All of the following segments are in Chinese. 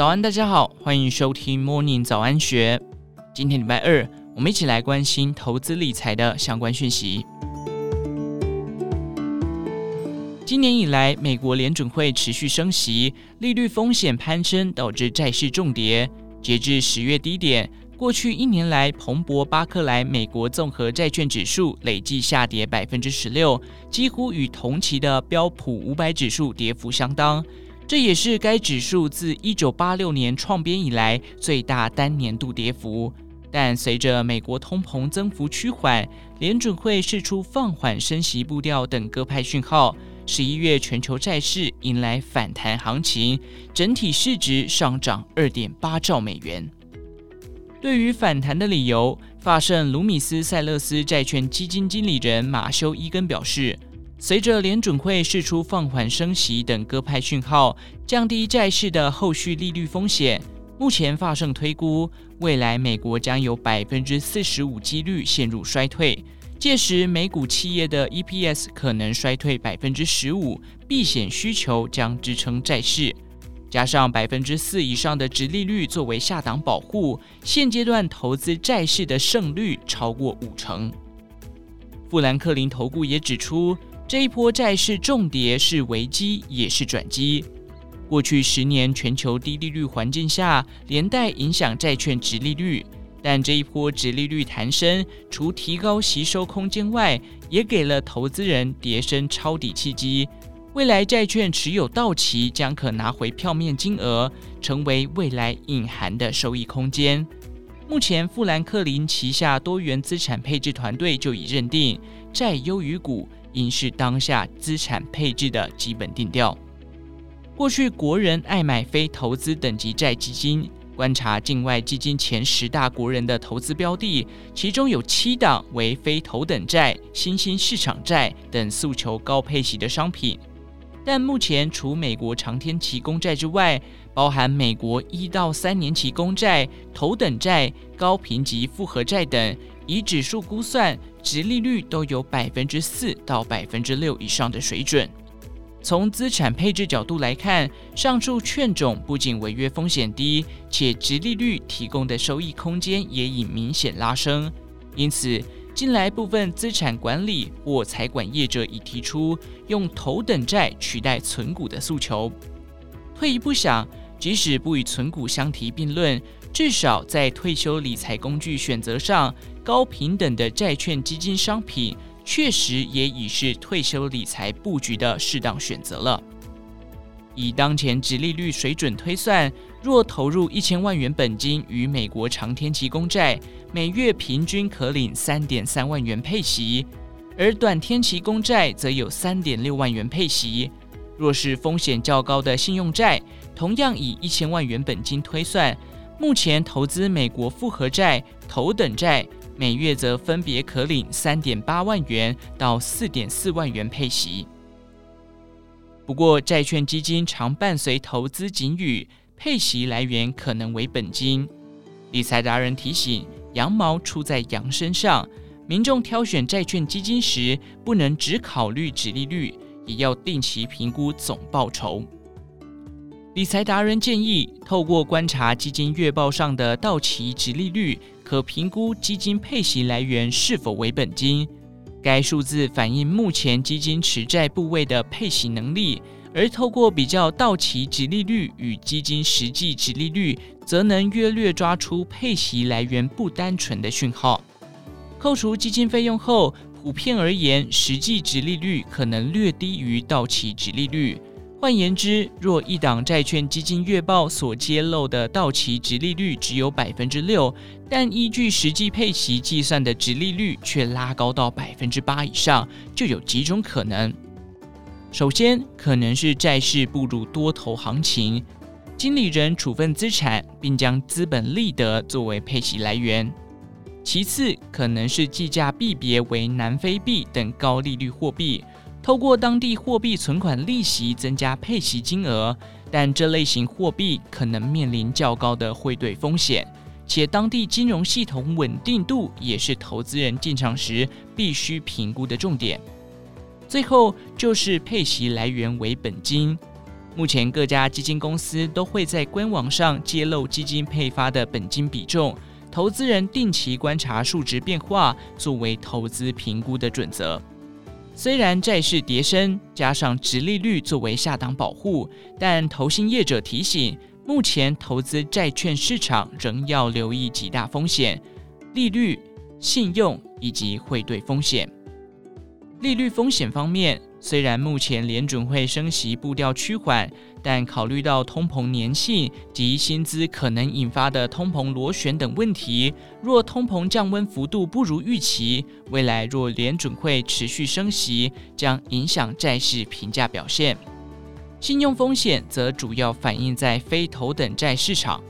早安，大家好，欢迎收听 Morning 早安学。今天礼拜二，我们一起来关心投资理财的相关讯息。今年以来，美国联准会持续升息，利率风险攀升，导致债市重跌。截至十月低点，过去一年来，彭博巴克莱美国综合债券指数累计下跌百分之十六，几乎与同期的标普五百指数跌幅相当。这也是该指数自一九八六年创编以来最大单年度跌幅。但随着美国通膨增幅趋缓，联准会释出放缓升息步调等鸽派讯号，十一月全球债市迎来反弹行情，整体市值上涨二点八兆美元。对于反弹的理由，法盛卢米斯塞勒斯债券基金经理人马修伊根表示，随着联准会释出放缓升息等鸽派讯号，降低债市的后续利率风险，目前发盛推估，未来美国将有百分之四十五几率陷入衰退，届时美股企业的 EPS 可能衰退百分之十五，避险需求将支撑债市。加上百分之四以上的殖利率作为下档保护，现阶段投资债市的胜率超过五成。富兰克林投顾也指出，这一波债市重跌是危机，也是转机。过去十年全球低利率环境下，连带影响债券殖利率，但这一波殖利率弹升，除提高吸收空间外，也给了投资人叠升抄底契机。未来债券持有到期将可拿回票面金额，成为未来隐含的收益空间。目前，富兰克林旗下多元资产配置团队就已认定，债优于股应是当下资产配置的基本定调。过去国人爱买非投资等级债基金，观察境外基金前十大国人的投资标的，其中有七档为非投等债、新兴市场债等诉求高配息的商品。但目前，除美国长天期公债之外，包含美国一到三年期公债、头等债、高评级复合债等，以指数估算，殖利率都有百分之四到百分之六以上的水准。从资产配置角度来看，上述券种不仅违约风险低，且殖利率提供的收益空间也已明显拉升，因此。近来，部分资产管理或财管业者已提出用头等债取代存股的诉求。退一步想，即使不与存股相提并论，至少在退休理财工具选择上，高平等的债券基金商品确实也已是退休理财布局的适当选择了。以当前殖利率水准推算，若投入一千万元本金于美国长天期公债，每月平均可领三点三万元配息；而短天期公债则有三点六万元配息。若是风险较高的信用债，同样以一千万元本金推算，目前投资美国复合债、头等债，每月则分别可领三点八万元到四点四万元配息。不过，债券基金常伴随投资警语，配息来源可能为本金。理财达人提醒：羊毛出在羊身上，民众挑选债券基金时，不能只考虑指利率，也要定期评估总报酬。理财达人建议，透过观察基金月报上的到期值利率，可评估基金配息来源是否为本金。该数字反映目前基金持债部位的配息能力，而透过比较到期值利率与基金实际值利率，则能约略抓出配息来源不单纯的讯号。扣除基金费用后，普遍而言，实际值利率可能略低于到期值利率。换言之，若一档债券基金月报所揭露的到期值利率只有百分之六，但依据实际配息计算的值利率却拉高到百分之八以上，就有几种可能。首先，可能是债市步入多头行情，经理人处分资产，并将资本利得作为配息来源；其次，可能是计价币别为南非币等高利率货币。透过当地货币存款利息增加配息金额，但这类型货币可能面临较高的汇兑风险，且当地金融系统稳定度也是投资人进场时必须评估的重点。最后就是配息来源为本金，目前各家基金公司都会在官网上揭露基金配发的本金比重，投资人定期观察数值变化，作为投资评估的准则。虽然债市跌升，加上殖利率作为下档保护，但投信业者提醒，目前投资债券市场仍要留意几大风险：利率、信用以及汇兑风险。利率风险方面，虽然目前联准会升息步调趋缓，但考虑到通膨粘性及薪资可能引发的通膨螺旋等问题，若通膨降温幅度不如预期，未来若联准会持续升息，将影响债市评价表现。信用风险则主要反映在非头等债市场，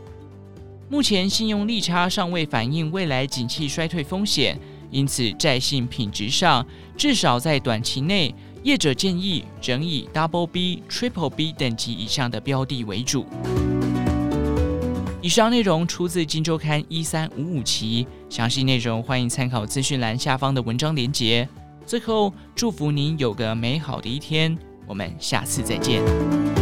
目前信用利差尚未反映未来景气衰退风险，因此债信品质上，至少在短期内。业者建议仍以 Double B、Triple B 等级以上的标的为主。以上内容出自《金周刊》一三五五期，详细内容欢迎参考资讯栏下方的文章连结。最后，祝福您有个美好的一天，我们下次再见。